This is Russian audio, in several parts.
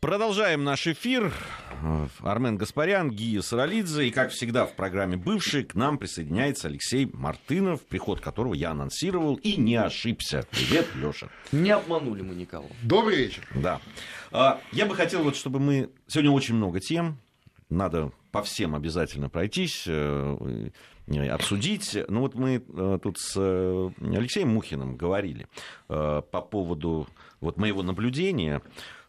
Продолжаем наш эфир. Армен Гаспарян, Гия Саралидзе. И, как всегда, в программе «Бывший» к нам присоединяется Алексей Мартынов, приход которого я анонсировал и не ошибся. Привет, Леша. Не обманули мы никого. Добрый вечер. Да. А, я бы хотел, вот, чтобы мы... Сегодня очень много тем. Надо по всем обязательно пройтись, э, обсудить. Ну вот мы э, тут с э, Алексеем Мухиным говорили по поводу вот моего наблюдения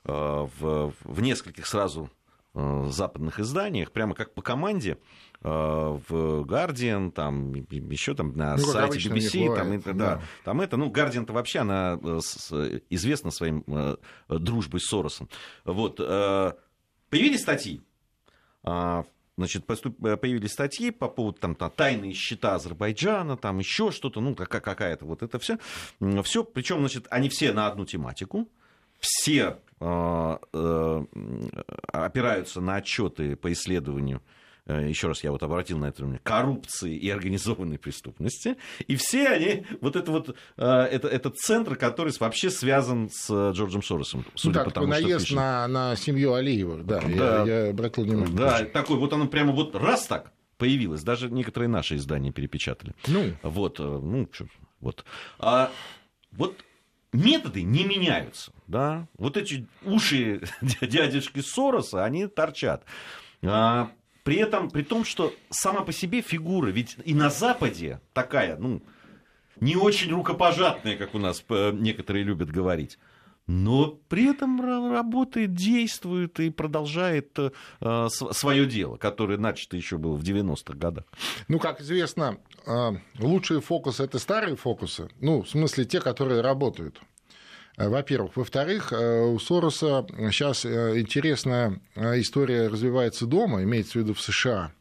в, в нескольких сразу западных изданиях, прямо как по команде, в Guardian, там еще там на ну, сайте BBC, там, это, да, да. там это, ну, Guardian-то вообще она известна своим дружбой с Соросом. Вот, появились статьи, а, значит, появились статьи по поводу там, там тайные счета Азербайджана, там еще что-то, ну, какая-то вот это все. Все, причем, значит, они все на одну тематику, все э, э, опираются на отчеты по исследованию Э, еще раз я вот обратил на это внимание, коррупции и организованной преступности. И все они, вот это вот, это, этот центр, который вообще связан с Джорджем Соросом. Судя да, по тому, наезд что на, на семью Алиева, да, да. Я, я обратил внимание. Да, такой вот оно прямо вот раз так появилось. Даже некоторые наши издания перепечатали. Ну. Вот, ну, что, вот. А, вот методы не меняются, да. Вот эти уши дядюшки Сороса, они торчат. А, при этом, при том, что сама по себе фигура, ведь и на Западе такая, ну, не очень рукопожатная, как у нас э, некоторые любят говорить. Но при этом работает, действует и продолжает э, свое дело, которое начато еще было в 90-х годах. Ну, как известно, э, лучшие фокусы это старые фокусы. Ну, в смысле, те, которые работают. Э, во-первых. Во-вторых, э, у Сороса сейчас э, интересная история развивается дома, имеется в виду в США,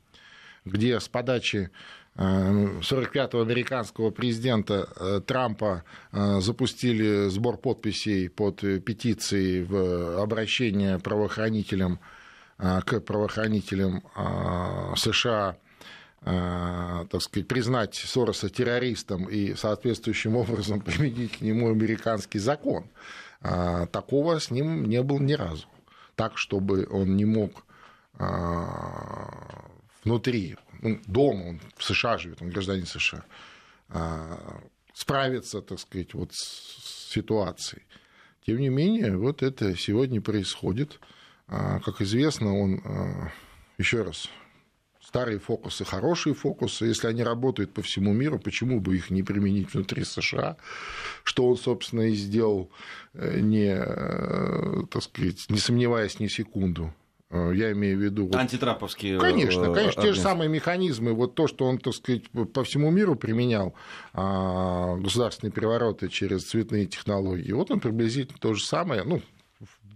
где с подачи 45-го американского президента Трампа запустили сбор подписей под петицией в обращение правоохранителям к правоохранителям США Э, так сказать, признать Сороса террористом и соответствующим образом применить к нему американский закон. Э, такого с ним не было ни разу. Так, чтобы он не мог э, внутри, ну, дома, он в США живет, он гражданин США, справиться, так сказать, вот с ситуацией. Тем не менее, вот это сегодня происходит. Как известно, он, еще раз старые фокусы, хорошие фокусы, если они работают по всему миру, почему бы их не применить внутри США, что он, собственно, и сделал, э, не, э, так сказать, не сомневаясь ни секунду. Э, я имею в виду... Антитраповские... Конечно, конечно, те же самые механизмы. Вот то, что он, так сказать, по всему миру применял а, государственные перевороты через цветные технологии, вот он приблизительно то же самое, ну,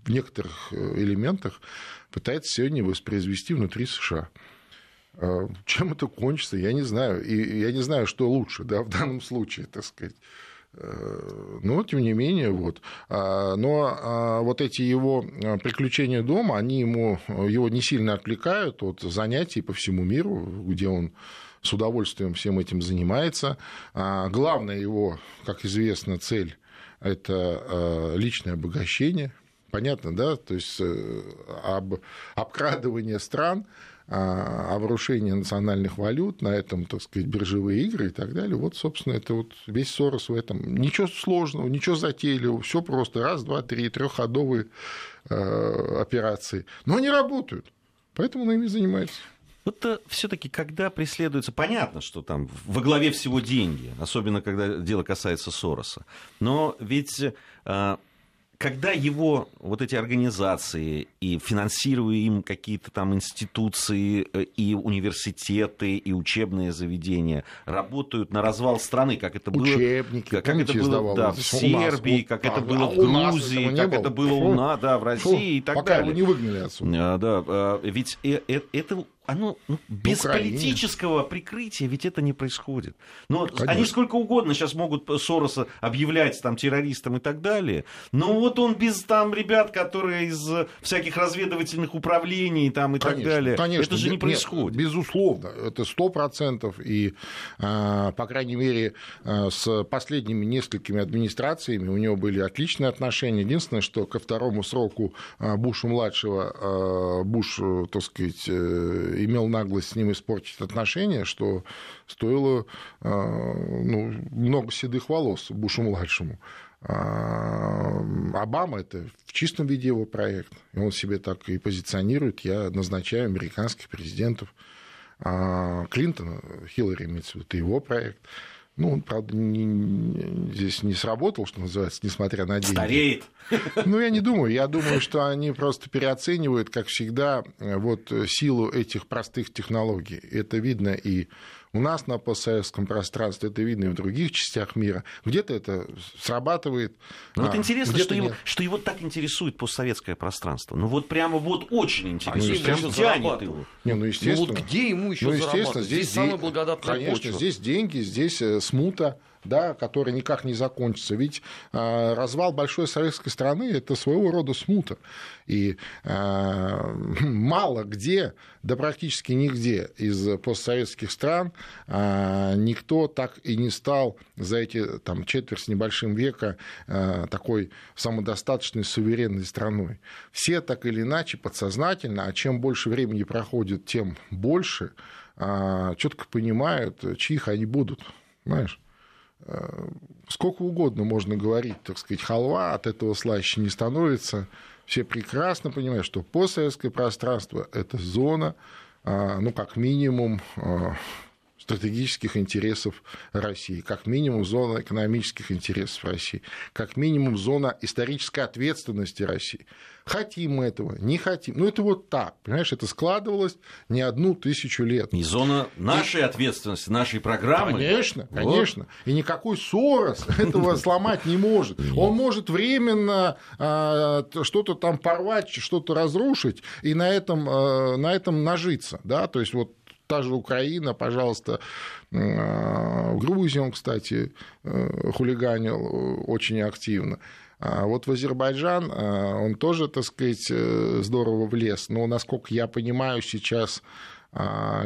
в некоторых элементах пытается сегодня воспроизвести внутри США. Чем это кончится, я не знаю. И я не знаю, что лучше да, в данном случае, так сказать. Но, тем не менее, вот. А, но а, вот эти его приключения дома, они ему, его не сильно отвлекают от занятий по всему миру, где он с удовольствием всем этим занимается. Главная его, как известно, цель – это личное обогащение. Понятно, да? То есть э, об, обкрадывание стран – а, обрушение национальных валют, на этом, так сказать, биржевые игры и так далее. Вот, собственно, это вот весь Сорос в этом. Ничего сложного, ничего затейливого, все просто раз, два, три, трехходовые э, операции. Но они работают, поэтому он ими занимается. Вот э, все-таки, когда преследуется, понятно, что там во главе всего деньги, особенно когда дело касается Сороса. Но ведь э, когда его вот эти организации и финансируя им какие-то там институции э, и университеты и учебные заведения работают на развал страны, как это было, Учебники, как, как это было да, в Сербии, как это было в Грузии, как это было у нас, да, в России и так пока далее. Пока его не выгнали отсюда. Да, да, ведь э, это оно ну, без Украине. политического прикрытия ведь это не происходит. Но Конечно. они сколько угодно сейчас могут Сороса объявлять там террористом и так далее. Но вот он без там ребят, которые из всяких разведывательных управлений там и конечно, так далее. Конечно, это же не происходит. Нет, безусловно, это сто процентов. И, а, по крайней мере, а, с последними несколькими администрациями у него были отличные отношения. Единственное, что ко второму сроку а, Буша-младшего Буш, так сказать, э, имел наглость с ним испортить отношения, что стоило ну, много седых волос Бушу-младшему. Обама это в чистом виде его проект. И он себе так и позиционирует. Я назначаю американских президентов. Клинтон, Хиллари имеется в виду, это его проект. Ну, он, правда, не, здесь не сработал, что называется, несмотря на деньги. Стареет. Ну, я не думаю. Я думаю, что они просто переоценивают, как всегда, вот силу этих простых технологий. Это видно и у нас на постсоветском пространстве, это видно и в других частях мира. Где-то это срабатывает. Ну, вот а, интересно, что его, что его так интересует постсоветское пространство. Ну, вот прямо вот очень интересует. А, прям тянет его. Не, ну, естественно. Ну, вот где ему еще ну, естественно, здесь, здесь самая благодатная Конечно, почва. здесь деньги, здесь э, смута да, который никак не закончится. Ведь э, развал большой советской страны – это своего рода смута. И э, мало где, да практически нигде из постсоветских стран э, никто так и не стал за эти там, четверть с небольшим века э, такой самодостаточной суверенной страной. Все так или иначе подсознательно, а чем больше времени проходит, тем больше э, четко понимают, чьих они будут. Знаешь? Сколько угодно можно говорить, так сказать, халва, от этого слаще не становится. Все прекрасно понимают, что постсоветское пространство – это зона, а, ну, как минимум, а, стратегических интересов России, как минимум зона экономических интересов России, как минимум зона исторической ответственности России. Хотим мы этого, не хотим. Ну, это вот так, понимаешь, это складывалось не одну тысячу лет. И зона нашей и... ответственности, нашей программы. Конечно, вот. конечно. И никакой Сорос этого сломать не может. Он может временно а, что-то там порвать, что-то разрушить, и на этом, а, на этом нажиться. Да? То есть вот та же Украина, пожалуйста, а, Грузия, он, кстати, э, хулиганил очень активно. А вот в Азербайджан а, он тоже, так сказать, э, здорово влез, но, насколько я понимаю, сейчас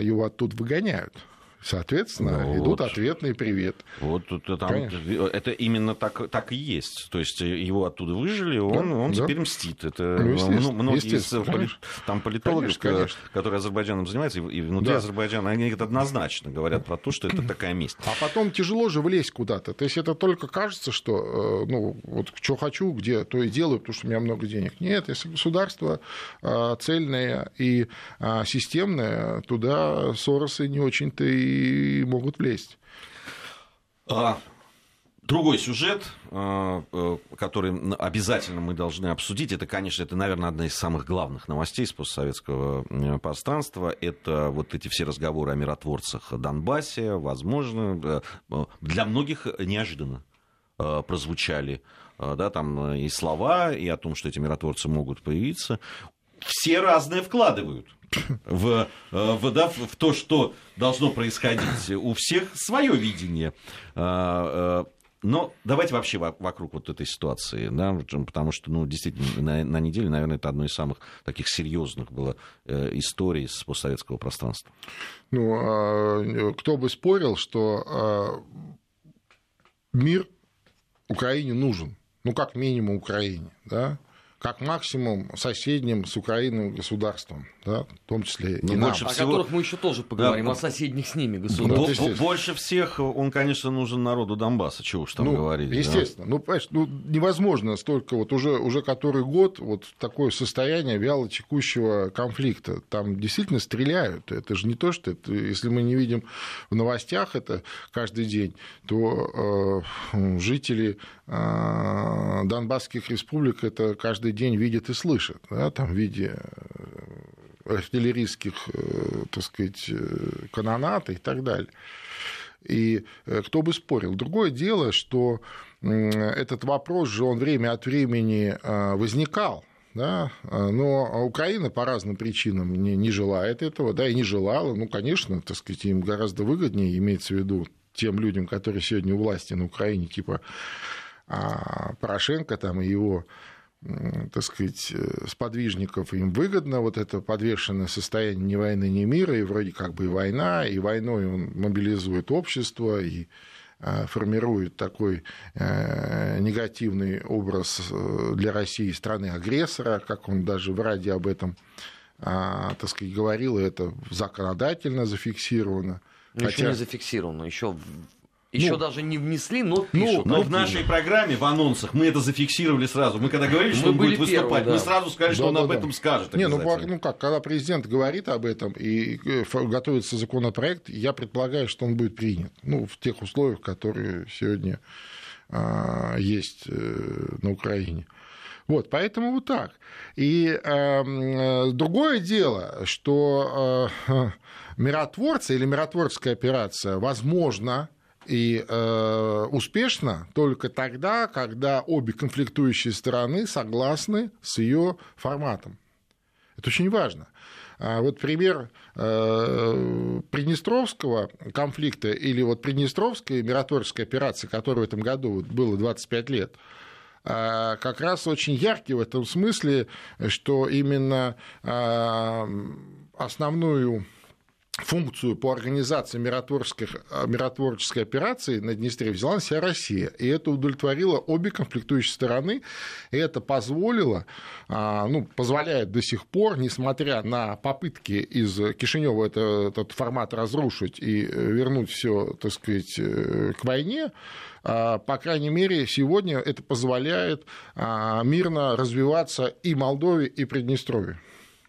его оттуда выгоняют. Соответственно, ну, идут вот. ответные привет. Вот там, это именно так, так и есть. То есть его оттуда выжили, он, да, он да. теперь мстит. Это ну, естественно, многие естественно, из там политологов, конечно, конечно. которые Азербайджаном занимаются, и внутри да. Азербайджана, они однозначно говорят про то, что это такая месть. А потом тяжело же влезть куда-то. То есть это только кажется, что э, ну, вот что хочу, где то и делаю, потому что у меня много денег. Нет, если государство э, цельное и э, системное, туда Соросы не очень-то и могут влезть. А, другой сюжет, а, э, который обязательно мы должны обсудить, это, конечно, это, наверное, одна из самых главных новостей с постсоветского э, пространства. Это вот эти все разговоры о миротворцах Донбассе, возможно, э, для многих неожиданно прозвучали да, там и слова, и о том, что эти миротворцы могут появиться. Все разные вкладывают в, э, в, да, в то, что должно происходить. У всех свое видение. А, э, но давайте вообще вокруг вот этой ситуации, да, потому что, ну, действительно, на, на неделе, наверное, это одно из самых таких серьезных было э, историй с постсоветского пространства. Ну, а, кто бы спорил, что а, мир Украине нужен, ну, как минимум Украине, да, как максимум соседним с Украиной государством, да, в том числе и нам. Больше о всего... которых мы еще тоже поговорим, да, о соседних с ними государствах. Ну, больше всех он, конечно, нужен народу Донбасса, чего уж там ну, говорить. Естественно, да? ну, понимаешь, ну, невозможно столько, вот уже, уже который год вот такое состояние вяло текущего конфликта. Там действительно стреляют, это же не то, что это, если мы не видим в новостях это каждый день, то э, жители Донбасских республик это каждый день видят и слышат, да, там в виде э, артиллерийских, э, так сказать, э, канонат и так далее. И кто бы спорил. Другое дело, что этот вопрос же, он время от времени возникал, да, но Украина по разным причинам не, не желает этого, да, и не желала. Ну, конечно, так сказать, им гораздо выгоднее, имеется в виду тем людям, которые сегодня у власти на Украине, типа а, Порошенко там и его так сказать, э, сподвижников им выгодно вот это подвешенное состояние ни войны, ни мира, и вроде как бы и война, и войной он мобилизует общество, и э, формирует такой э, негативный образ для России страны-агрессора, как он даже в Раде об этом а, так сказать, говорил, и это законодательно зафиксировано. Ну, Хотя... Еще не зафиксировано, еще еще ну, даже не внесли, но ну, пишут. Ну, но в нашей программе, в анносах, мы это зафиксировали сразу. Мы когда говорили, что мы он будет выступать, первые, да. мы сразу сказали, что да, он да, об этом скажет. Не, ну, ну как, когда президент говорит об этом и э, готовится законопроект, я предполагаю, что он будет принят. Ну, в тех условиях, которые сегодня а, есть э, на Украине. Вот, поэтому вот так. И э, другое дело, что э, миротворцы или миротворческая операция возможно и э, успешно только тогда, когда обе конфликтующие стороны согласны с ее форматом. Это очень важно. А вот пример э, Приднестровского конфликта или вот Приднестровской миротворческой операции, которой в этом году было 25 лет, э, как раз очень яркий в этом смысле, что именно э, основную функцию по организации миротворческих, миротворческой операции на Днестре взяла на себя Россия. И это удовлетворило обе конфликтующие стороны, и это позволило, а, ну, позволяет до сих пор, несмотря на попытки из Кишинева это, этот формат разрушить и вернуть все, так сказать, э, к войне, а, по крайней мере, сегодня это позволяет а, мирно развиваться и Молдове, и Приднестровье.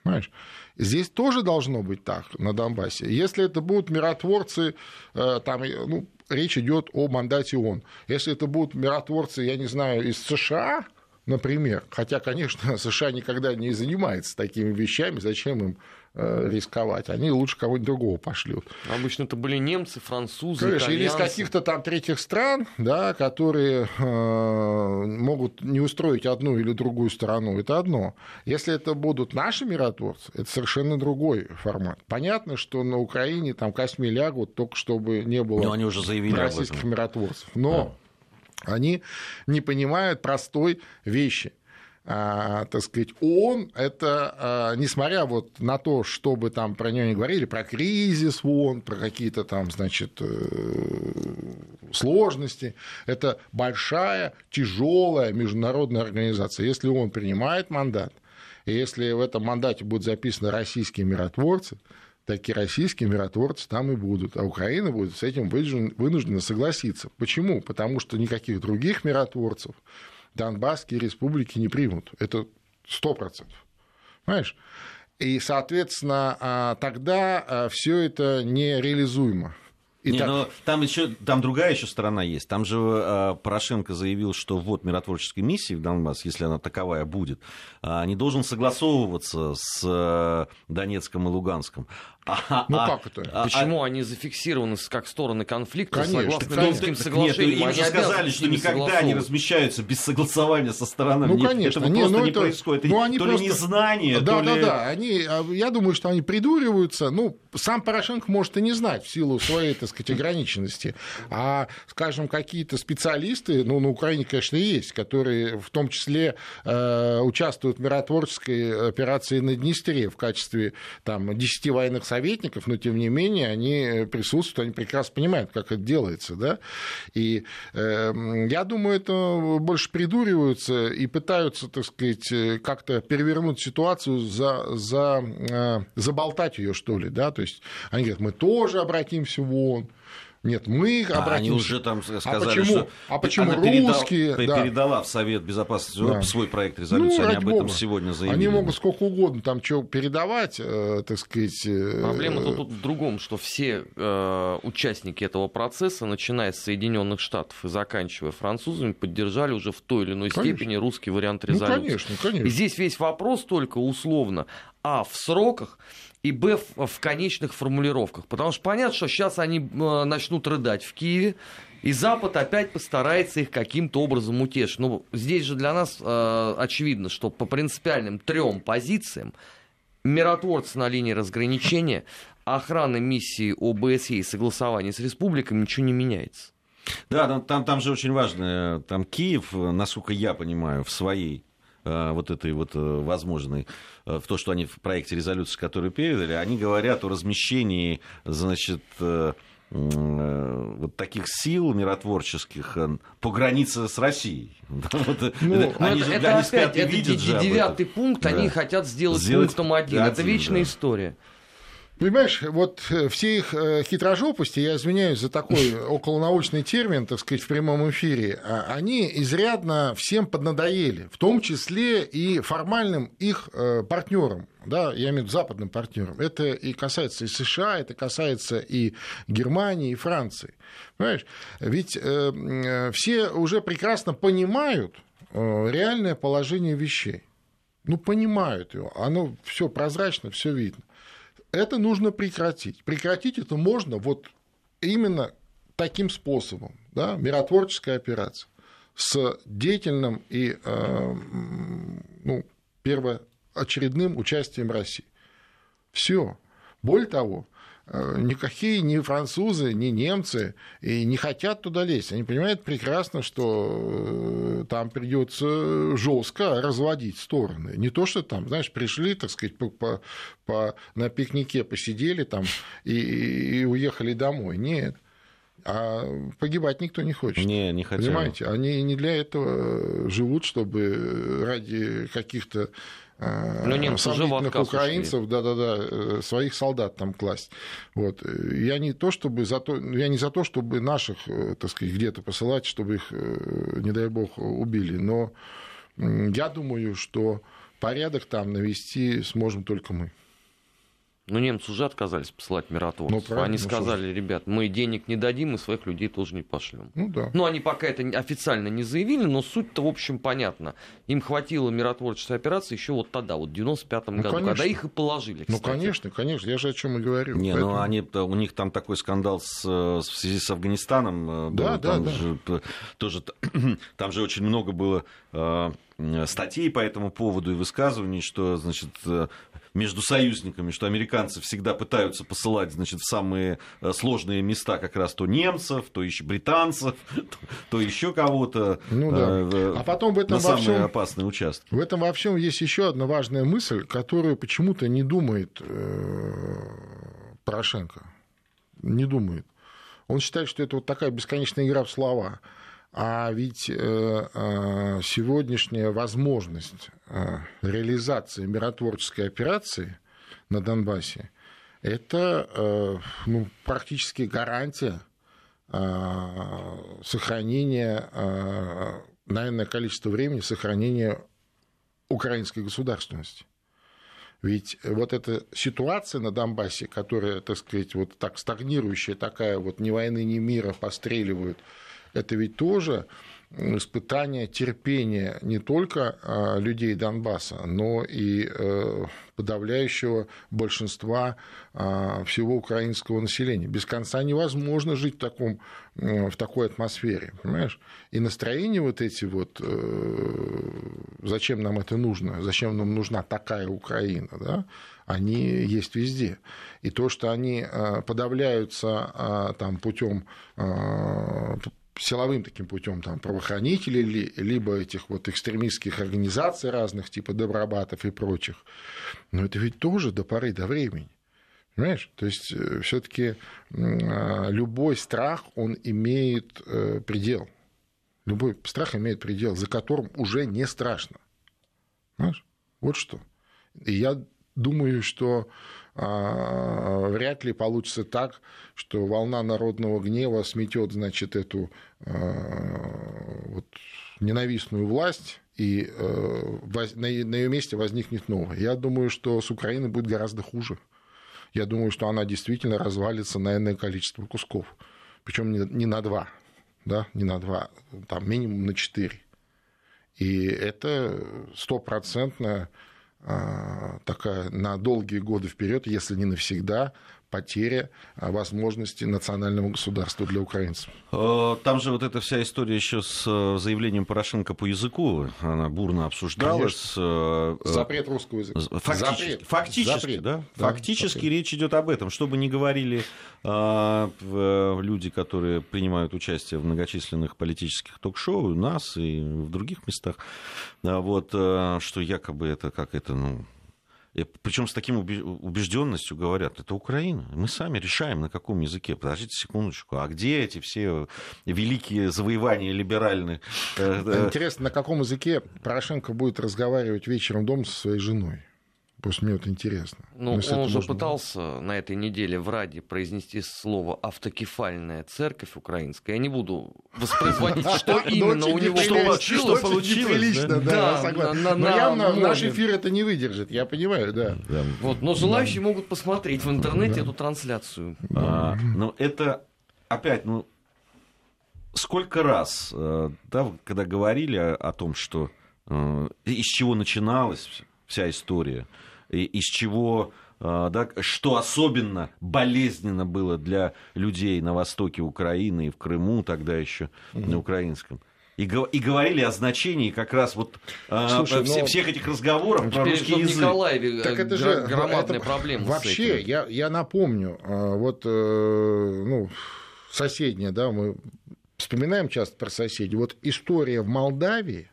Понимаешь? Здесь тоже должно быть так на Донбассе. Если это будут миротворцы, э, там, ну, речь идет о мандате ООН. Если это будут миротворцы, я не знаю, из США, например, хотя, конечно, США никогда не занимается такими вещами, зачем им рисковать, они лучше кого-нибудь другого пошлют. Обычно это были немцы, французы, Конечно, или из каких-то там третьих стран, да, которые э, могут не устроить одну или другую сторону, это одно. Если это будут наши миротворцы, это совершенно другой формат. Понятно, что на Украине там косми лягут, только чтобы не было Но они уже заявили российских миротворцев. Но да. они не понимают простой вещи – так сказать, ООН, это, а, несмотря вот на то, чтобы там про нее не говорили, про кризис в ООН, про какие-то там, значит, э, сложности, это большая, тяжелая международная организация. Если он принимает мандат, и если в этом мандате будут записаны российские миротворцы, такие российские миротворцы там и будут. А Украина будет с этим вынуждена согласиться. Почему? Потому что никаких других миротворцев Донбасские республики не примут. Это сто процентов. Понимаешь? И, соответственно, а, тогда а, все это нереализуемо. Не, но там еще там другая еще сторона есть. Там же э, Порошенко заявил, что вот миротворческой миссии в Донбасс, если она таковая будет, э, не должен согласовываться с э, Донецком и Луганском. А, ну а, как это? А, Почему а, они зафиксированы как стороны конфликта конечно, согласно Минским соглашениям? Нет, им же сказали, что никогда не размещаются без согласования со сторонами. Ну, конечно. Этого не, просто ну, не это, происходит. Ну, они то просто... ли незнание, да, то да, ли... Да, да, они, я думаю, что они придуриваются. Ну, сам Порошенко может и не знать в силу своей, так сказать, ограниченности. А, скажем, какие-то специалисты, ну, на Украине, конечно, есть, которые в том числе э, участвуют в миротворческой операции на Днестре в качестве там, 10 военных советников, но тем не менее они присутствуют, они прекрасно понимают, как это делается. Да? И э, я думаю, это больше придуриваются и пытаются, так сказать, как-то перевернуть ситуацию, за, за, э, заболтать ее, что ли. Да? То есть они говорят, мы тоже обратимся в ООН, нет, мы обратимся. А они уже там сказали, а почему, что а почему русские передал, да. передала в Совет Безопасности да. свой проект резолюции, ну, они об этом Бога. сегодня заявили. Они могут сколько угодно там что передавать, э, так сказать. Э, Проблема тут, тут в другом, что все э, участники этого процесса, начиная с Соединенных Штатов и заканчивая французами, поддержали уже в той или иной конечно. степени русский вариант ну, резолюции. Ну, конечно, конечно. И здесь весь вопрос только условно, а в сроках, и б в, в конечных формулировках. Потому что понятно, что сейчас они э, начнут рыдать в Киеве, И Запад опять постарается их каким-то образом утешить. Ну, здесь же для нас э, очевидно, что по принципиальным трем позициям миротворцы на линии разграничения, охраны миссии ОБСЕ и согласование с республиками ничего не меняется. Да, там, там, же очень важно, там Киев, насколько я понимаю, в своей э, вот этой вот э, возможной, э, в то, что они в проекте резолюции, которую передали, они говорят о размещении, значит, вот таких сил миротворческих по границе с Россией. Ну, они же, это они опять, это девятый пункт, да. они хотят сделать, сделать пунктом один. один. Это вечная да. история. Понимаешь, вот э, все их э, хитрожопости, я извиняюсь за такой околонаучный термин, так сказать, в прямом эфире, а, они изрядно всем поднадоели, в том числе и формальным их э, партнерам, да, я имею в виду западным партнерам. Это и касается и США, это касается и Германии, и Франции. Понимаешь, ведь все уже прекрасно понимают реальное положение вещей. Ну, понимают его, оно все прозрачно, все видно это нужно прекратить. Прекратить это можно вот именно таким способом, да, миротворческая операция с деятельным и э, ну, первоочередным участием России. Все. Более того, никакие ни французы, ни немцы и не хотят туда лезть. Они понимают прекрасно, что э, там придется жестко разводить стороны. Не то, что там, знаешь, пришли, так сказать, по, по, по, на пикнике посидели там и, и уехали домой. Нет. А погибать никто не хочет. Не, не хотят. Понимаете, они не для этого живут, чтобы ради каких-то ну, немцы сомнительных украинцев, да-да-да, э, своих солдат там класть. Вот. Я не то, чтобы за то, я не за то, чтобы наших, э, так сказать, где-то посылать, чтобы их, э, не дай бог, убили, но я думаю, что порядок там навести сможем только мы. Ну, немцы уже отказались посылать миротворцев. Ну, они ну, сказали, ребят, мы денег не дадим, мы своих людей тоже не пошлем. Ну, да. Ну, они пока это официально не заявили, но суть-то, в общем, понятна. Им хватило миротворческой операции еще вот тогда, вот в 95-м ну, году, конечно. когда их и положили, ну, кстати. Ну, конечно, конечно, я же о чем и говорю. Не, Поэтому... ну, они, у них там такой скандал с, в связи с Афганистаном. Э, да, был, да, там да. Же, тоже, там же очень много было э, статей по этому поводу и высказываний, что, значит, э, между союзниками, что американцы всегда пытаются посылать, значит, в самые э, сложные места как раз то немцев, то еще британцев, то еще кого-то. Ну да. Э, а потом в этом на самые опасные участки. В этом во всем есть еще одна важная мысль, которую почему-то не думает э, Порошенко. Не думает. Он считает, что это вот такая бесконечная игра в слова. А ведь э, э, сегодняшняя возможность э, реализации миротворческой операции на Донбассе – это ну, практически гарантия сохранения, наверное, количество времени сохранения украинской государственности. Ведь вот эта ситуация на Донбассе, которая, так сказать, вот так стагнирующая, такая вот ни войны, ни мира, постреливают – это ведь тоже испытание терпения не только а, людей Донбасса, но и э, подавляющего большинства а, всего украинского населения. Без конца невозможно жить в, таком, в такой атмосфере, понимаешь? И настроения вот эти вот, э, зачем нам это нужно, зачем нам нужна такая Украина, да, они есть везде. И то, что они э, подавляются там, путем силовым таким путем там, правоохранителей, либо этих вот экстремистских организаций разных, типа Добробатов и прочих. Но это ведь тоже до поры до времени. Понимаешь? То есть э, все-таки а, любой страх, он имеет э, предел. Любой страх имеет предел, за которым уже не страшно. Понимаешь? Вот что. И я думаю, что вряд ли получится так, что волна народного гнева сметет, значит, эту а, вот, ненавистную власть, и э, на ее месте возникнет новая. Я думаю, что с Украиной будет гораздо хуже. Я думаю, что она действительно развалится на энное количество кусков. Причем не на два, да, не на два, там минимум на четыре. И это стопроцентная а, такая на долгие годы вперед, если не навсегда, потеря а, возможности национального государства для украинцев. Э, там же вот эта вся история еще с э, заявлением Порошенко по языку, она бурно обсуждалась. Конечно. Э, Запрет русского языка. Фактически, Запрет. фактически, Запрет. Да? Да, фактически запрет. речь идет об этом, чтобы не говорили э, люди, которые принимают участие в многочисленных политических ток-шоу, у нас и в других местах, вот, что якобы это как это, ну, причем с таким убежденностью говорят, это Украина. Мы сами решаем, на каком языке. Подождите секундочку, а где эти все великие завоевания либеральные? Э, э, Интересно, на каком языке Порошенко будет разговаривать вечером дома со своей женой? Просто мне это интересно. Ну, он уже можно... пытался на этой неделе в Раде произнести слово «автокефальная церковь украинская». Я не буду воспроизводить, что именно у него получилось. Что получилось, да, согласен. Но явно наш эфир это не выдержит, я понимаю, да. Вот, но желающие могут посмотреть в интернете эту трансляцию. А, ну, это опять, ну, сколько раз, э, да, когда говорили о том, что э, из чего начиналась вся история, из чего а, да, что особенно болезненно было для людей на востоке Украины и в Крыму тогда еще угу. на украинском. И, и говорили о значении как раз вот а, Слушай, все, но... всех этих разговоров про русский язык. В Николаеве так это же громадная это... проблема. Вообще, я, я напомню, а, вот э, ну, соседняя, да, мы вспоминаем часто про соседей. Вот история в Молдавии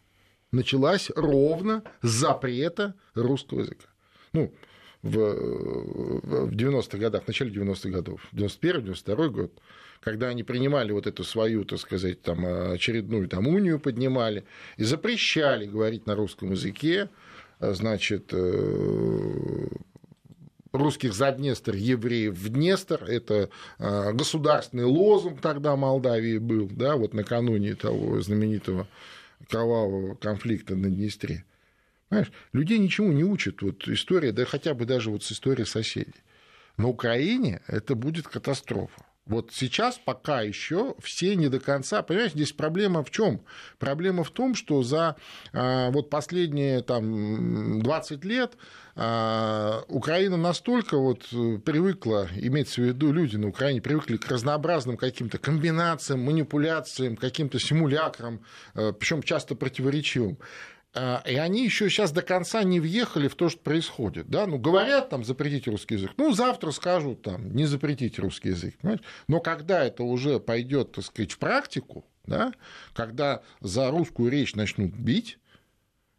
началась ровно с запрета русского языка ну, в, в 90-х годах, в начале 90-х годов, 91-92 год, когда они принимали вот эту свою, так сказать, там, очередную там, унию поднимали и запрещали говорить на русском языке, значит, э, русских за Днестр, евреев в Днестр. Это э, государственный лозунг тогда Молдавии был, да, вот накануне того знаменитого кровавого конфликта на Днестре. Понимаешь? Людей ничему не учат. Вот история, да хотя бы даже вот с историей соседей. На Украине это будет катастрофа. Вот сейчас пока еще все не до конца. Понимаешь, здесь проблема в чем? Проблема в том, что за а, вот последние там, 20 лет а, Украина настолько вот привыкла, имеется в виду люди на Украине, привыкли к разнообразным каким-то комбинациям, манипуляциям, каким-то симулякрам, а, причем часто противоречивым, и они еще сейчас до конца не въехали в то, что происходит. Да? Ну, говорят там запретить русский язык. Ну, завтра скажут там не запретить русский язык. Понимаешь? Но когда это уже пойдет, так сказать, в практику, да? когда за русскую речь начнут бить,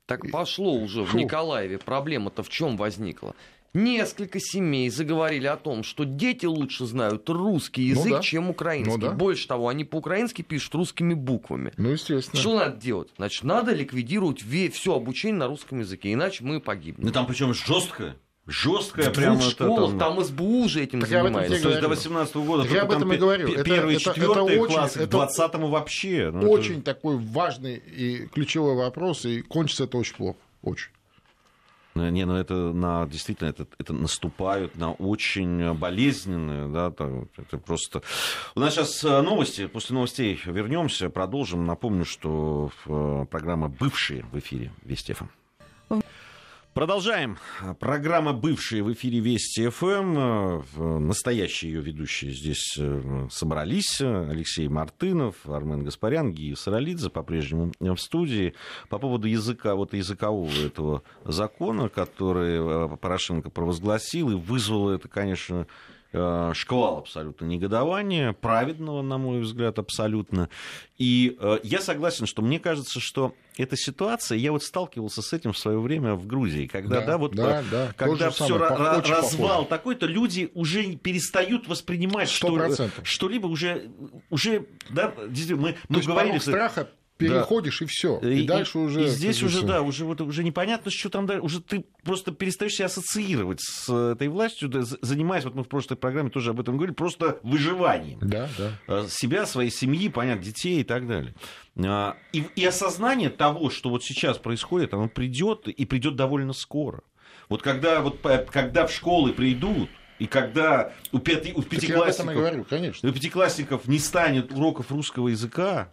так пошло уже в Николаеве. Проблема-то в чем возникла? Несколько семей заговорили о том, что дети лучше знают русский ну язык, ну, да. чем украинский. Ну, да. Больше того, они по-украински пишут русскими буквами. Ну, естественно. Что надо делать? Значит, надо ликвидировать все обучение на русском языке, иначе мы погибнем. Ну там причем жестко. Жесткая прямо в школах, там... там СБУ уже этим так занимается. То есть до 18 года так я об этом и говорю. Первый, это, четвертый это класс, очень, 20 вообще. Ну, очень это... такой важный и ключевой вопрос, и кончится это очень плохо. Очень. Не, ну это на действительно это, это наступают на очень болезненные, да, это просто. У нас сейчас э, новости, после новостей вернемся, продолжим. Напомню, что э, программа бывшие в эфире Вести ФМ. Продолжаем. Программа «Бывшие» в эфире Вести ФМ. Настоящие ее ведущие здесь э, собрались. Алексей Мартынов, Армен Гаспарян, Гия Саралидзе по-прежнему в студии. По поводу языка, вот языкового этого закона, который э, Порошенко провозгласил, и вызвало это, конечно, Э, шквал абсолютно негодования, праведного, на мой взгляд, абсолютно. И э, я согласен, что мне кажется, что эта ситуация, я вот сталкивался с этим в свое время в Грузии, когда, да, да вот, да, да, когда все развал такой-то, люди уже перестают воспринимать что, что-либо уже, уже, да, мы, мы говорили... страха переходишь да. и все. И, и дальше уже. И здесь уже, все. да, уже, вот, уже непонятно, что там дальше. Уже ты просто перестаешь себя ассоциировать с этой властью, да, занимаясь, вот мы в прошлой программе тоже об этом говорили, просто выживанием. Да, да. А, себя, своей семьи, понятно, детей и так далее. А, и, и осознание того, что вот сейчас происходит, оно придет и придет довольно скоро. Вот когда, вот, когда в школы придут, и когда у, пяти, у, пятиклассников, говорю, конечно. у пятиклассников не станет уроков русского языка,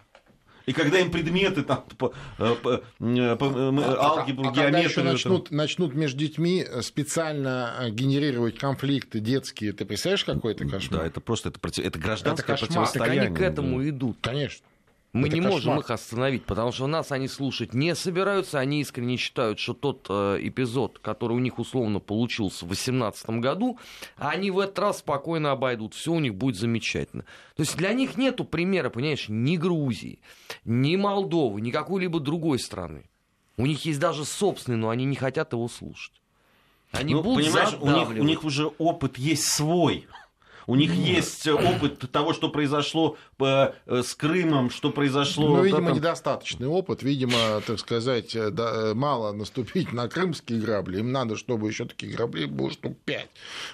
И когда им предметы там по, по, по, а, алгебру, а, геометрию... А начнут, там... начнут между детьми специально генерировать конфликты детские, ты представляешь, какой это кошмар? Да, это просто это, это гражданское это противостояние. Так они к этому идут. Конечно. Мы это не кошмар. можем их остановить, потому что нас они слушать не собираются. Они искренне считают, что тот э, эпизод, который у них условно получился в 2018 году, они в этот раз спокойно обойдут. Все у них будет замечательно. То есть для них нету примера, понимаешь, ни Грузии, ни Молдовы, ни какой-либо другой страны. У них есть даже собственный, но они не хотят его слушать. Они ну, будут понимаешь, у них, у них уже опыт есть свой. У них есть опыт того, что произошло э, с Крымом, что произошло... Ну, видимо, там... недостаточный опыт. Видимо, так сказать, э, да, мало наступить на крымские грабли. Им надо, чтобы еще таких граблей было штук пять.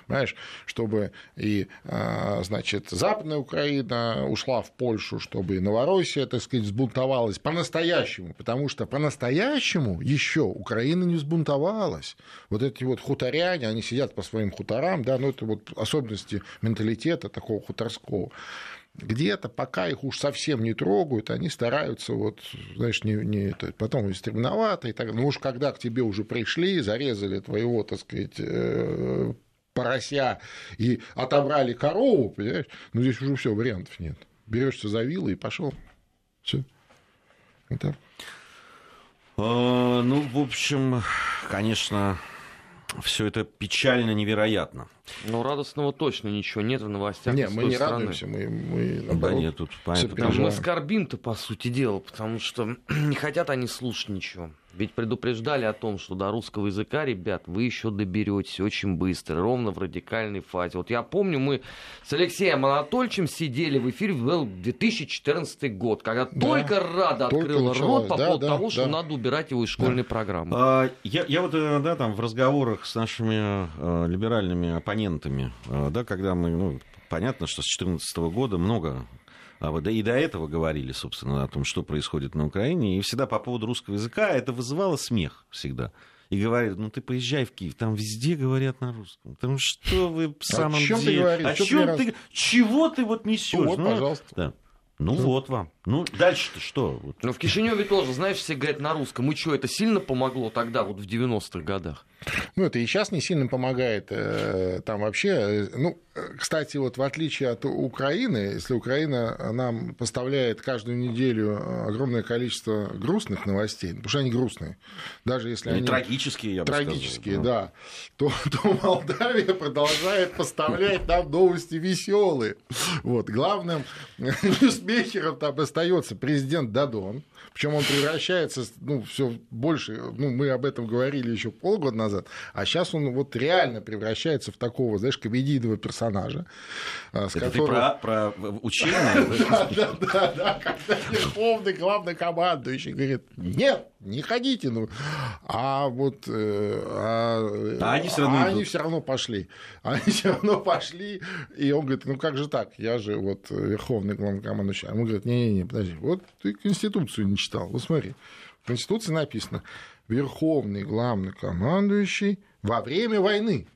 Понимаешь? Чтобы и, а, значит, Западная Украина ушла в Польшу, чтобы и Новороссия, так сказать, взбунтовалась по-настоящему. Потому что по-настоящему еще Украина не взбунтовалась. Вот эти вот хуторяне, они сидят по своим хуторам, да, ну, это вот особенности менталитета менталитета такого хуторского. Где-то, пока их уж совсем не трогают, они стараются, вот, знаешь, не, не это, потом стремновато и так Ну уж когда к тебе уже пришли, зарезали твоего, так сказать, э, порося и отобрали корову, понимаешь, ну здесь уже все, вариантов нет. Берешься за вилы и пошел. Все. Это. А, ну, в общем, конечно, все это печально невероятно. Ну, радостного точно ничего нет в новостях. Нет, мы не страны. радуемся, мы, мы наоборот, да нет, тут понятно. Мы скорбим-то, по сути дела, потому что не хотят они слушать ничего. Ведь предупреждали о том, что до русского языка, ребят, вы еще доберетесь очень быстро, ровно в радикальной фазе. Вот я помню, мы с Алексеем Анатольевичем сидели в эфире, был 2014 год, когда да, только Рада открыла рот по поводу да, того, да, что да. надо убирать его из школьной да. программы. А, я, я вот, э, да, там в разговорах с нашими э, либеральными оппонентами, э, да, когда мы, ну, понятно, что с 2014 года много а вот, и до этого говорили, собственно, о том, что происходит на Украине. И всегда по поводу русского языка это вызывало смех всегда. И говорят, ну ты поезжай в Киев, там везде говорят на русском. Там что вы в самом о чем деле? Ты говоришь? О чем ты, чего ты вот несешь? Вот, ну, пожалуйста. Да. Ну вот вам. Ну дальше-то что? Вот. Ну в Кишиневе тоже, знаешь, все говорят на русском. И что, это сильно помогло тогда, вот в 90-х годах? Ну это и сейчас не сильно помогает. Э, там вообще, э, ну, кстати, вот в отличие от Украины, если Украина нам поставляет каждую неделю огромное количество грустных новостей, потому что они грустные, даже если они... Трагические, я бы Трагические, сказал, да. То, то Молдавия продолжает поставлять нам новости веселые. Вот. Главным ньюсмейкером там остается президент Дадон, причем он превращается, ну, все больше, ну, мы об этом говорили еще полгода назад, а сейчас он вот реально превращается в такого, знаешь, комедийного персонажа. А, с Это которым... ты про, про учение? Да, да, да, да, когда верховный главный командующий говорит, нет, не ходите, ну, а вот, э, а, а они все равно, а они все равно пошли, они все равно пошли, и он говорит, ну как же так, я же вот верховный главнокомандующий, а он говорит, не-не-не, подожди, вот ты конституцию не читал, вот смотри, в конституции написано, верховный главнокомандующий во время войны,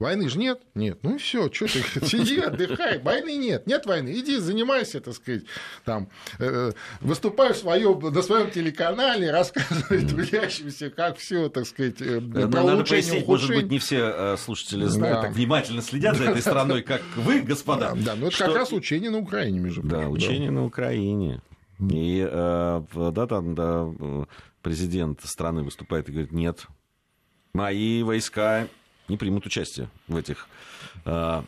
Войны же нет? Нет. Ну и все, что ты сиди, отдыхай. Войны нет. Нет войны. Иди, занимайся, так сказать, там, э, выступай в своем, на своем телеканале, рассказывай трудящимся, как все, так сказать, э, про Надо пояснить, может быть, не все э, слушатели знают, да. так внимательно следят за этой страной, как вы, господа. Да, но это что... как раз учение на Украине, между прочим. Да, учение на Украине. И э, да, там, да, президент страны выступает и говорит, нет, мои войска не примут участие в этих э,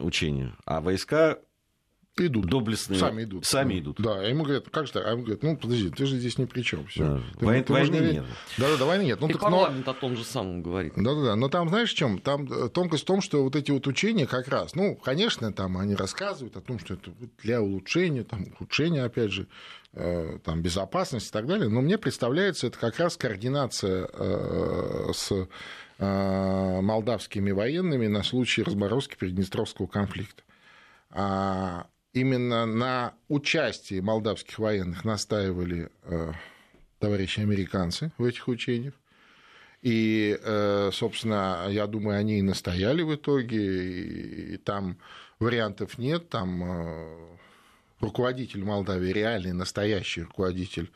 учениях. А войска идут. Доблестные. Сами идут. Сами идут. Да, а ему говорят, как же так? А ему говорят, ну, подожди, ты же здесь ни при чем. Все. Да. Ты, Вой... ты войны нет. Да, да, да, войны нет. Ну, И так, парламент но... о том же самом говорит. Да, да, да. Но там, знаешь, в чем? Там э, тонкость в том, что вот эти вот учения как раз, ну, конечно, там они рассказывают о том, что это для улучшения, там, улучшения, опять же, э, там, безопасности и так далее, но мне представляется, это как раз координация э, с молдавскими военными на случай разморозки Приднестровского конфликта. А именно на участии молдавских военных настаивали э, товарищи американцы в этих учениях. И, э, собственно, я думаю, они и настояли в итоге, и там вариантов нет, там руководитель Молдавии, реальный, настоящий руководитель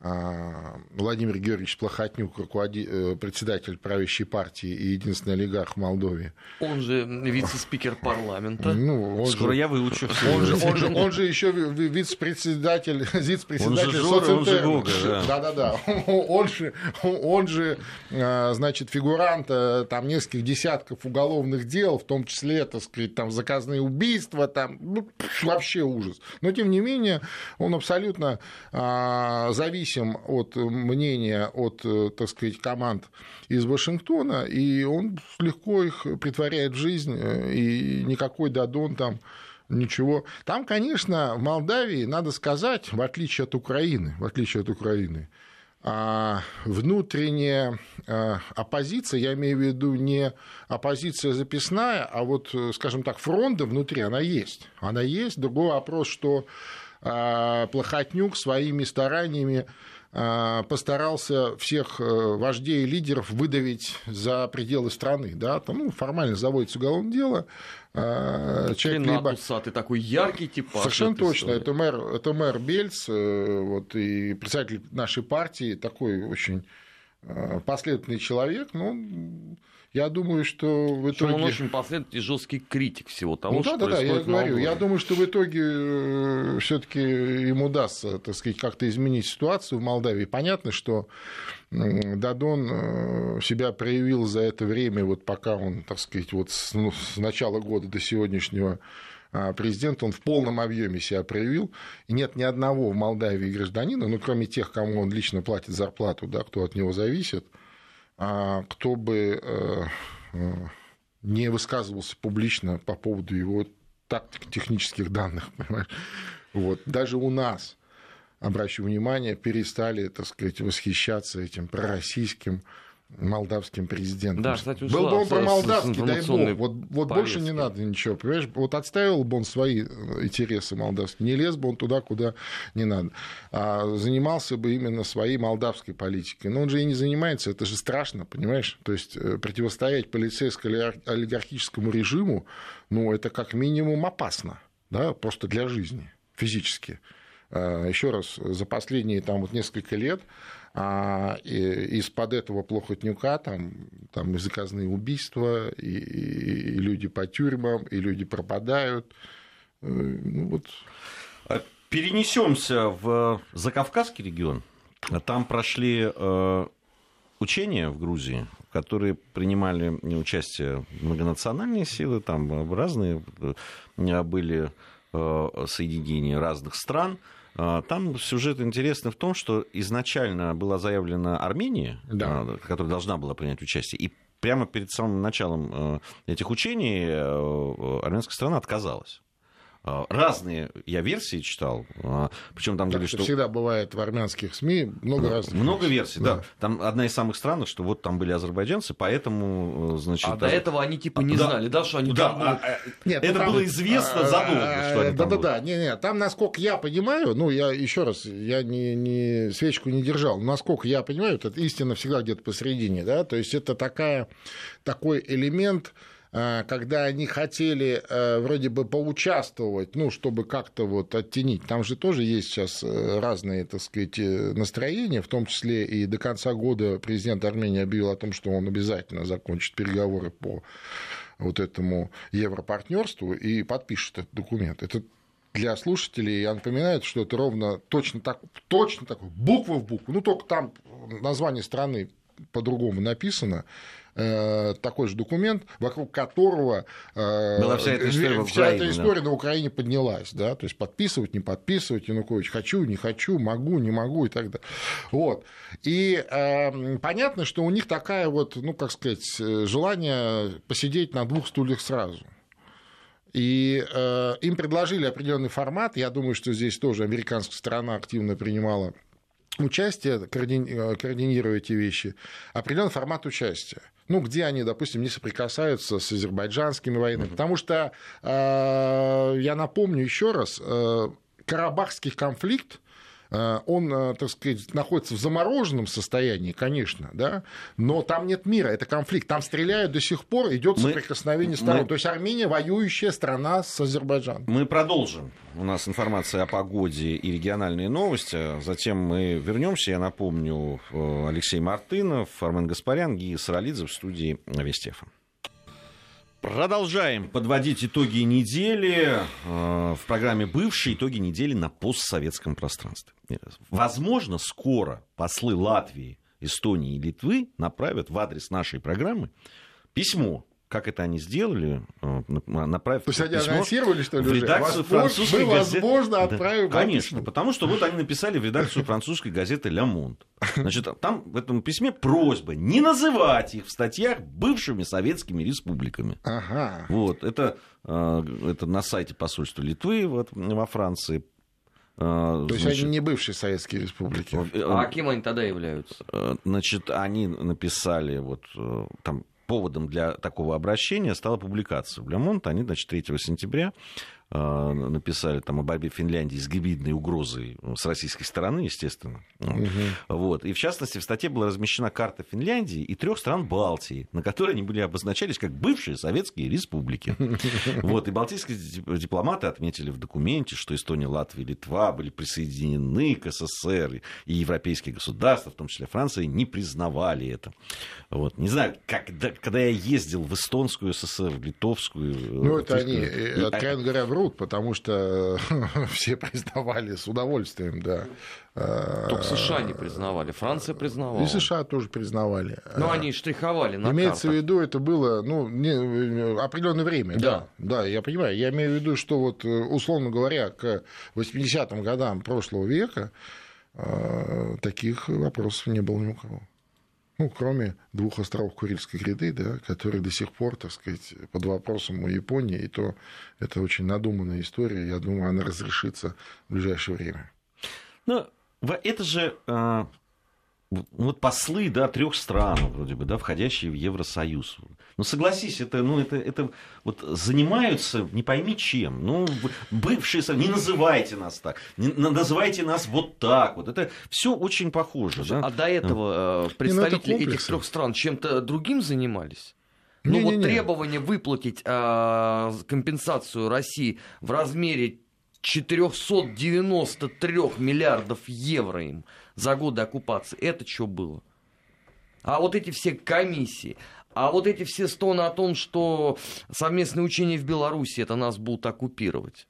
Владимир Георгиевич Плохотнюк, э, председатель правящей партии и единственный олигарх в Молдове. Он же вице-спикер парламента. Ну, он Скоро же, я выучу. Он же, он, же, он же еще вице-председатель, вице-председатель социнтерна. Да-да-да. Он же, он же, а, значит, фигурант э, там нескольких десятков уголовных дел, в том числе, так сказать, там заказные убийства, там ну, вообще ужас. Но, тем не менее, он абсолютно а, зависит зависим от мнения, от, э, так сказать, команд из Вашингтона, и он легко их притворяет в жизнь, э, и никакой Дадон там ничего. Там, конечно, в Молдавии, надо сказать, в отличие от Украины, в отличие от Украины, а, внутренняя а, оппозиция, я имею в виду не оппозиция записная, а вот, скажем так, фронта внутри, она есть. Она есть. Другой вопрос, что Плохотнюк своими стараниями а, постарался всех э, вождей и лидеров выдавить за пределы страны. Да? Там, ну, формально заводится уголовное дело. А, человек либо... ты такой яркий типаж. Совершенно точно. Это мэр, это мэр Бельц э, вот, и председатель нашей партии, такой очень э, последовательный человек. Ну, я думаю, что в итоге... он очень последовательный жесткий критик всего того, ну, что да, да, да, я говорю. Я думаю, что в итоге э, все таки им удастся, так сказать, как-то изменить ситуацию в Молдавии. Понятно, что Дадон э, себя проявил за это время, вот пока он, так сказать, вот с, ну, с начала года до сегодняшнего а, президент, он в полном объеме себя проявил, и нет ни одного в Молдавии гражданина, ну, кроме тех, кому он лично платит зарплату, да, кто от него зависит, кто бы э, э, не высказывался публично по поводу его тактико-технических данных? Вот. Даже у нас, обращу внимание, перестали, так сказать, восхищаться этим пророссийским молдавским президентом. Да, кстати, ушла Был бы он про молдавский, дай бог. Вот, вот больше не надо ничего, понимаешь? Вот отставил бы он свои э, интересы молдавские, не лез бы он туда, куда не надо. А занимался бы именно своей молдавской политикой. Но он же и не занимается, это же страшно, понимаешь? То есть э, противостоять полицейско-олигархическому режиму, ну, это как минимум опасно, да, просто для жизни, физически. А, Еще раз, за последние там, вот несколько лет а из-под этого плохотнюка там, там и заказные убийства, и, и, люди по тюрьмам, и люди пропадают. Э, ну, вот. А перенесемся в Закавказский регион. Там прошли э, учения в Грузии, в которые принимали участие многонациональные силы, там разные э, были соединения разных стран. А, там сюжет интересный в том, что изначально была заявлена Армения, да. А, которая должна была принять участие, и прямо перед самым началом э, этих учений э, армянская страна отказалась. А, разные я версии читал, а, причем там говорили, что... всегда бывает в армянских СМИ много разных. Много версий, да. да. Там одна из самых странных, что вот там были азербайджанцы, поэтому, э, значит... А даже... до этого они типа не да. знали, да, что они да, там... А, Нет, это там... было известно задолго, что они Да-да-да, не-не, там, насколько я понимаю, ну, я еще раз, я не, не свечку не держал, но насколько я понимаю, это истина всегда где-то посередине, да, то есть это такая, такой элемент а, когда они хотели э, вроде бы поучаствовать, ну, чтобы как-то вот оттенить. Там же тоже есть сейчас э, разные, так сказать, э, настроения, в том числе и до конца года президент Армении объявил о том, что он обязательно закончит переговоры по вот этому европартнерству и подпишет этот документ. Это для слушателей, я напоминаю, что это ровно точно так, точно так, буква в букву, ну только там название страны по-другому написано, Э, такой же документ, вокруг которого э, Была вся эта история, вся эта история да. на Украине поднялась, да, то есть подписывать, не подписывать, Янукович, хочу, не хочу, могу, не могу и так далее. Вот. И э, понятно, что у них такая вот, ну, как сказать, желание посидеть на двух стульях сразу. И э, им предложили определенный формат. Я думаю, что здесь тоже американская сторона активно принимала участие, координируя эти вещи, определенный формат участия ну, где они, допустим, не соприкасаются с азербайджанскими войнами. Потому что, э, я напомню еще раз, э, Карабахский конфликт он, э, так сказать, находится в замороженном состоянии, конечно, да, но там нет мира, это конфликт. Там стреляют до сих пор, идет соприкосновение сторон. Мы... То есть Армения воюющая страна с Азербайджаном. Мы продолжим. У нас информация о погоде и региональные новости. Затем мы вернемся. Я напомню, э, Алексей Мартынов, Армен Гаспарян, Гия Саралидзе в студии Вестефа. Продолжаем подводить итоги недели в программе «Бывшие итоги недели на постсоветском пространстве». Возможно, скоро послы Латвии, Эстонии и Литвы направят в адрес нашей программы письмо как это они сделали, э, направив То есть они анонсировали, что ли, в редакцию французской мы, газеты. возможно, отправим да, Конечно, потому что вот они написали в редакцию французской газеты «Ля Монт». Значит, там в этом письме просьба не называть их в статьях бывшими советскими республиками. Ага. Вот, это, э, это на сайте посольства Литвы вот, во Франции то есть значит, они не бывшие советские республики. А кем они тогда являются? Э, значит, они написали вот там поводом для такого обращения стала публикация в Лемонт. Они, значит, 3 сентября написали там о борьбе Финляндии с гибридной угрозой ну, с российской стороны, естественно. Угу. Вот. И в частности в статье была размещена карта Финляндии и трех стран Балтии, на которой они были обозначались как бывшие советские республики. Вот. И балтийские дипломаты отметили в документе, что Эстония, Латвия и Литва были присоединены к СССР, и европейские государства, в том числе Франция, не признавали это. Вот. Не знаю, когда, когда я ездил в эстонскую ССР, в литовскую... Ну, это они, э, откровенно говоря, врут, потому что все признавали с удовольствием, да. Только США не признавали, Франция признавала. И США тоже признавали. Но они штриховали на Имеется картах. в виду, это было ну, не, определенное время. Да. да. Да, я понимаю. Я имею в виду, что вот, условно говоря, к 80-м годам прошлого века э, таких вопросов не было ни у кого ну, кроме двух островов Курильской гряды, да, которые до сих пор, так сказать, под вопросом у Японии, и то это очень надуманная история, я думаю, она разрешится в ближайшее время. Ну, это же а, вот послы да, трех стран, вроде бы, да, входящие в Евросоюз. Ну, согласись, это, ну, это, это вот занимаются не пойми чем. Ну, бывшие, не называйте нас так, не называйте нас вот так. Вот это все очень похоже. Да? А до этого э, ну, представители ну, этих трех стран чем-то другим занимались? Ну, не, вот не, не. требование выплатить э, компенсацию России в размере 493 миллиардов евро им за годы оккупации. Это что было? А вот эти все комиссии, а вот эти все стоны о том, что совместные учения в Беларуси, это нас будут оккупировать.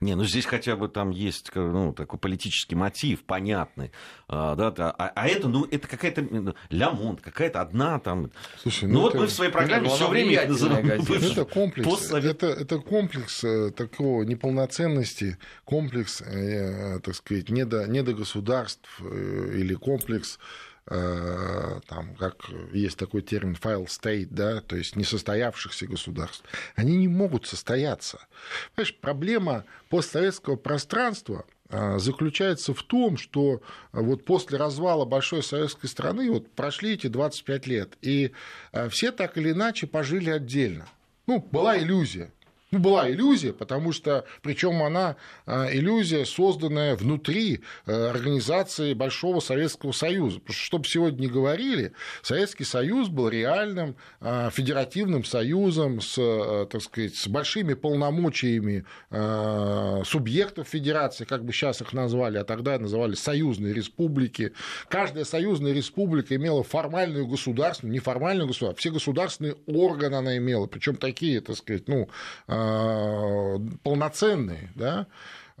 Не, ну здесь хотя бы там есть ну, такой политический мотив, понятный. А, да, да, а, а это, ну, это какая-то ну, лямонт, какая-то одна там. Слушай, ну, ну вот это... мы в своей программе ну, все время называем. Это комплекс, это, это комплекс э, такого неполноценности, комплекс, э, так сказать, недо, недогосударств э, или комплекс Э, там, как есть такой термин file state, да, то есть несостоявшихся государств, они не могут состояться. Понимаешь, проблема постсоветского пространства э, заключается в том, что вот после развала большой советской страны вот прошли эти 25 лет, и э, все так или иначе пожили отдельно. Ну, была иллюзия была иллюзия, потому что, причем она а, иллюзия, созданная внутри э, организации Большого Советского Союза. Потому что, чтобы сегодня не говорили, Советский Союз был реальным а, федеративным союзом с, э, так сказать, с большими полномочиями а, субъектов федерации, как бы сейчас их назвали, а тогда называли союзные республики. Каждая союзная республика имела формальную государственную, неформальную государственную, все государственные органы она имела, причем такие, так сказать, ну, полноценные, да,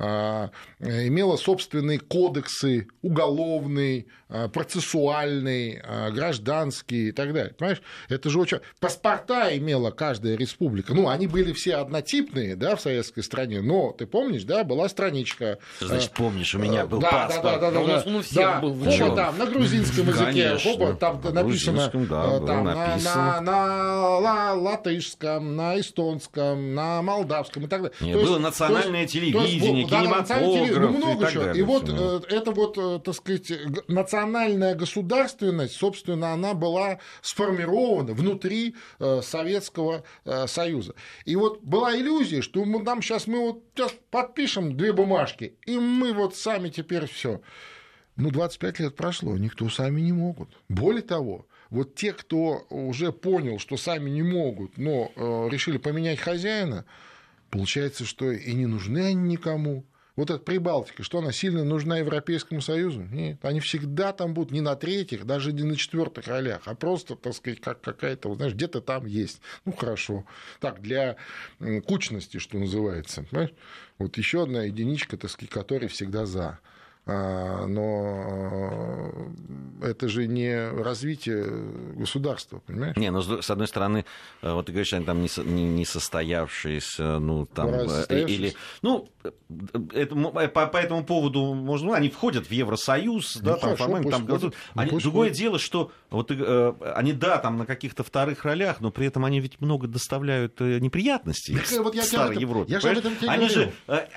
имела собственные кодексы уголовный, а, процессуальный, а, гражданский и так далее. Понимаешь, это же очень... Паспорта имела каждая республика. Ну, они были все однотипные, да, в советской стране, но, ты помнишь, да, была страничка... Значит, помнишь, у меня был да, паспорт. Да, да, да, да. У нас он у всех да, был. Хоба там, на грузинском языке, хоба там на написано... Да, там, написано. На, на, на латышском, на эстонском, на молдавском и так далее. Нет, было есть, национальное телевидение, да, ну, много и чего. Далее, и вот все. это вот, так сказать, национальная государственность, собственно, она была сформирована внутри Советского Союза. И вот была иллюзия, что мы, там сейчас мы вот сейчас подпишем две бумажки, и мы вот сами теперь все. Ну, 25 лет прошло, никто сами не могут. Более того, вот те, кто уже понял, что сами не могут, но э, решили поменять хозяина, получается, что и не нужны они никому. Вот эта Прибалтика, что она сильно нужна Европейскому Союзу? Нет, они всегда там будут не на третьих, даже не на четвертых ролях, а просто, так сказать, как какая-то, вот, знаешь, где-то там есть. Ну, хорошо. Так, для кучности, что называется. Понимаешь? Вот еще одна единичка, так сказать, которая всегда за. А, но э, это же не развитие государства, понимаешь? Не, но с одной стороны, э, вот ты говоришь, они там не состоявшиеся, ну там ну, э, или, ну это, по, по этому поводу можно, ну, они входят в Евросоюз, ну, да, там, по-моему, там, входят, они, ну, другое дело, что вот э, они да там на каких-то вторых ролях, но при этом они ведь много доставляют неприятностей так, вот я старой это, Европе. Я же об этом они же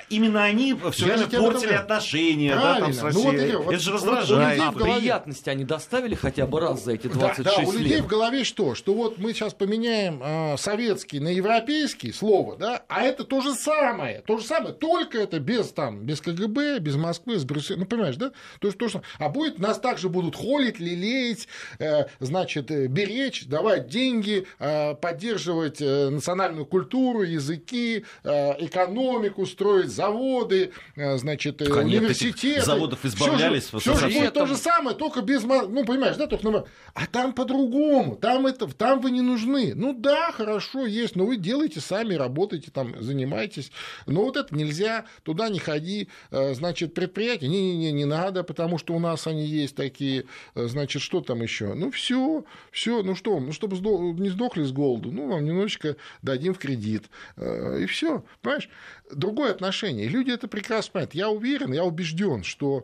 именно они все время портили отношения, да, там с Россией. Ну, вот, это, вот, же раздражает. А приятности они доставили хотя бы раз за эти 26 да, да, у людей в голове что? Что вот мы сейчас поменяем э, советский на европейский слово, да, а это то же самое, то же самое, только это без там, без КГБ, без Москвы, с Брюсселя, ну понимаешь, да? То есть то, что, а будет нас также будут холить, лелеять, э, значит, э, беречь, давать деньги, э, поддерживать э, национальную культуру, языки, э, экономику, строить заводы, э, значит, э, университеты заводов избавлялись. Все же, все же будет то же самое, только без... Ну, понимаешь, да, только... А там по-другому, там, это, там вы не нужны. Ну да, хорошо, есть, но вы делаете сами, работаете там, занимаетесь. Но вот это нельзя, туда не ходи, э, значит, предприятия, не-не-не, не надо, потому что у нас они есть такие, э, значит, что там еще? Ну, все, все, ну что, ну, чтобы не сдохли с голоду, ну, вам немножечко дадим в кредит, э, и все, понимаешь? Другое отношение. люди это прекрасно понимают. Я уверен, я убежден, что,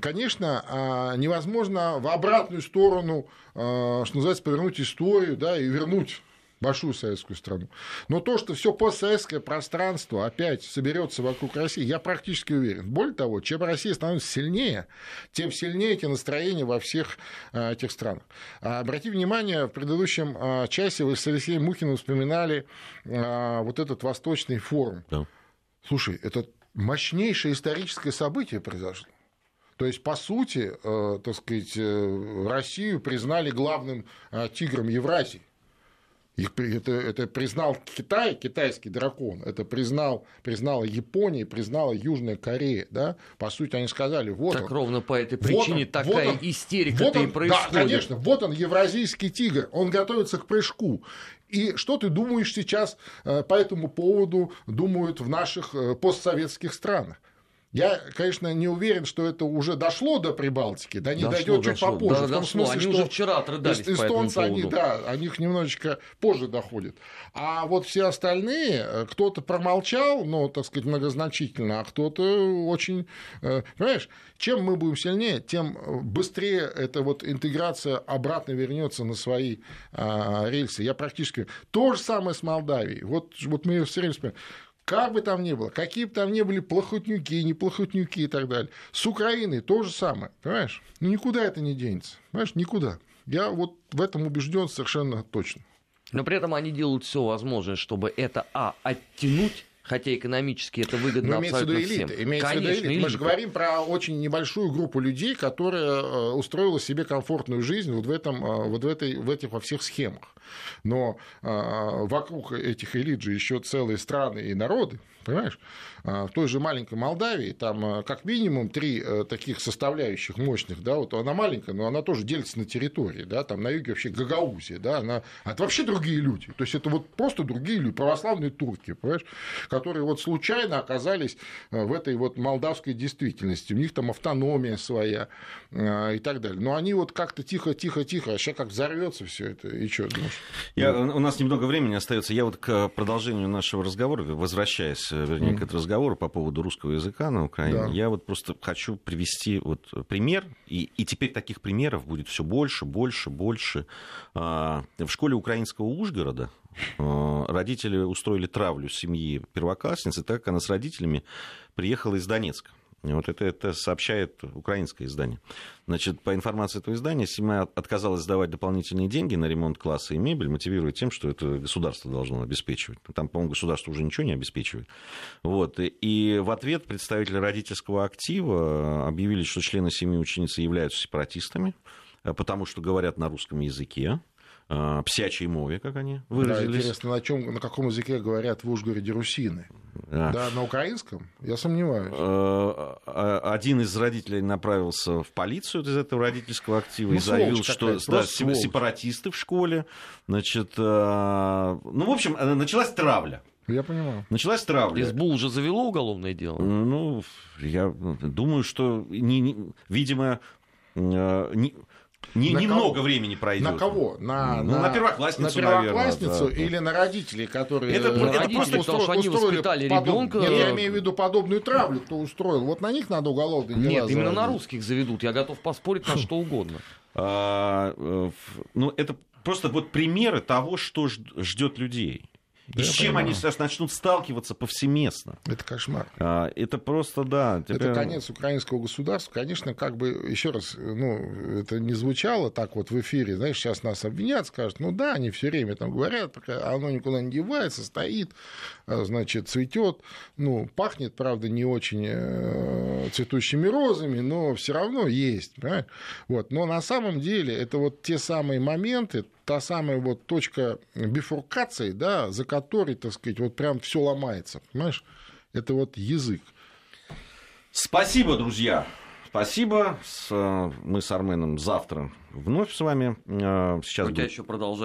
конечно, а, невозможно в обратную сторону, а, что называется, повернуть историю да, и вернуть большую советскую страну. Но то, что все постсоветское пространство опять соберется вокруг России, я практически уверен. Более того, чем Россия становится сильнее, тем сильнее эти настроения во всех а, этих странах. Обрати внимание, в предыдущем часе вы с Алексеем Мухиным вспоминали вот этот Восточный форум. Да. Слушай, это мощнейшее историческое событие произошло. То есть, по сути, э, так сказать, э, Россию признали главным э, тигром Евразии. Их, это, это признал Китай, китайский дракон, это признал, признала Япония, признала Южная Корея. Да? По сути, они сказали, вот так он. ровно по этой причине вот он, такая вот он, истерика вот он, и происходит. Да, конечно, вот он, евразийский тигр, он готовится к прыжку. И что ты думаешь сейчас э, по этому поводу думают в наших э, постсоветских странах? Я, конечно, не уверен, что это уже дошло до Прибалтики, да не дойдет чуть попозже. Да, в том дошло. смысле, они что уже вчера отрыдались эстонцы, по они, да, о них немножечко позже доходят. А вот все остальные, э, кто-то промолчал, ну, так сказать, многозначительно, а кто-то очень... Понимаешь, чем мы будем сильнее, тем быстрее эта вот интеграция обратно вернется на свои а, рельсы. Я практически... То же самое с Молдавией. Вот, вот мы все время вспоминаем. Как бы там ни было, какие бы там ни были плохотнюки, неплохотнюки и так далее. С Украиной то же самое, понимаешь? Ну, никуда это не денется, понимаешь, никуда. Я вот в этом убежден совершенно точно. Но при этом они делают все возможное, чтобы это, а, оттянуть хотя экономически это выгодно Но имеется абсолютно элита, всем. Имеется Конечно, в виду элита. Мы же говорим про очень небольшую группу людей, которая э, устроила себе комфортную жизнь вот в, этом, э, вот в, этой, в этих во всех схемах. Но э, вокруг этих элит же еще целые страны и народы, понимаешь? В той же маленькой Молдавии там как минимум три таких составляющих мощных, да, вот она маленькая, но она тоже делится на территории, да, там на юге вообще Гагаузия, да, она, это вообще другие люди, то есть это вот просто другие люди, православные турки, понимаешь, которые вот случайно оказались э, в этой вот молдавской действительности. У них там автономия своя э, и так далее. Но они вот как-то тихо-тихо-тихо, а сейчас как взорвется все это, и что думаешь? Я, у нас немного времени остается. Я вот к продолжению нашего разговора, возвращаясь, э, вернее, mm. к этому разговору по поводу русского языка на Украине, да. я вот просто хочу привести вот пример, и, и теперь таких примеров будет все больше, больше, больше. А, в школе украинского Ужгорода родители устроили травлю семьи первоклассницы, так как она с родителями приехала из Донецка. Вот это, это сообщает украинское издание. Значит, по информации этого издания, семья отказалась сдавать дополнительные деньги на ремонт класса и мебель, мотивируя тем, что это государство должно обеспечивать. Там, по-моему, государство уже ничего не обеспечивает. Вот. И в ответ представители родительского актива объявили, что члены семьи ученицы являются сепаратистами, потому что говорят на русском языке, а, псячей мове, как они выразились. Да, интересно, на, чем, на каком языке говорят в Ужгороде русины? Да. да, на украинском? Я сомневаюсь. А, а, один из родителей направился в полицию из этого родительского актива ну, и заявил, что да, сепаратисты в школе. Значит, ну, в общем, началась травля. Я понимаю. Началась травля. СБУ уже завело уголовное дело? Ну, я думаю, что, не, не, видимо, не, не, на немного кого? времени пройдет. На кого? На, ну, на, на первоклассницу, на первоклассницу наверное, да. или на родителей, которые это, это родители, просто устро... они воспитали подоб... ребенка. Нет, я имею в виду подобную травлю, кто устроил. Вот на них надо уголовные дела Нет, заводить. именно на русских заведут. Я готов поспорить на что угодно. А, э, ну, это просто вот примеры того, что ждет людей. И с чем понимаю. они сейчас начнут сталкиваться повсеместно. Это кошмар. А, это просто, да. Теперь... Это конец украинского государства. Конечно, как бы, еще раз, ну, это не звучало так вот в эфире, знаешь, сейчас нас обвинят, скажут, ну да, они все время там говорят, оно никуда не девается, стоит, а, значит, цветет, ну, пахнет, правда, не очень э, цветущими розами, но все равно есть, понимаешь? Вот. Но на самом деле это вот те самые моменты, та самая вот точка бифуркации, да, за которой, так сказать, вот прям все ломается, понимаешь? Это вот язык. Спасибо, друзья. Спасибо. Мы с Арменом завтра вновь с вами. Э, сейчас У тебя будет... еще продолжается.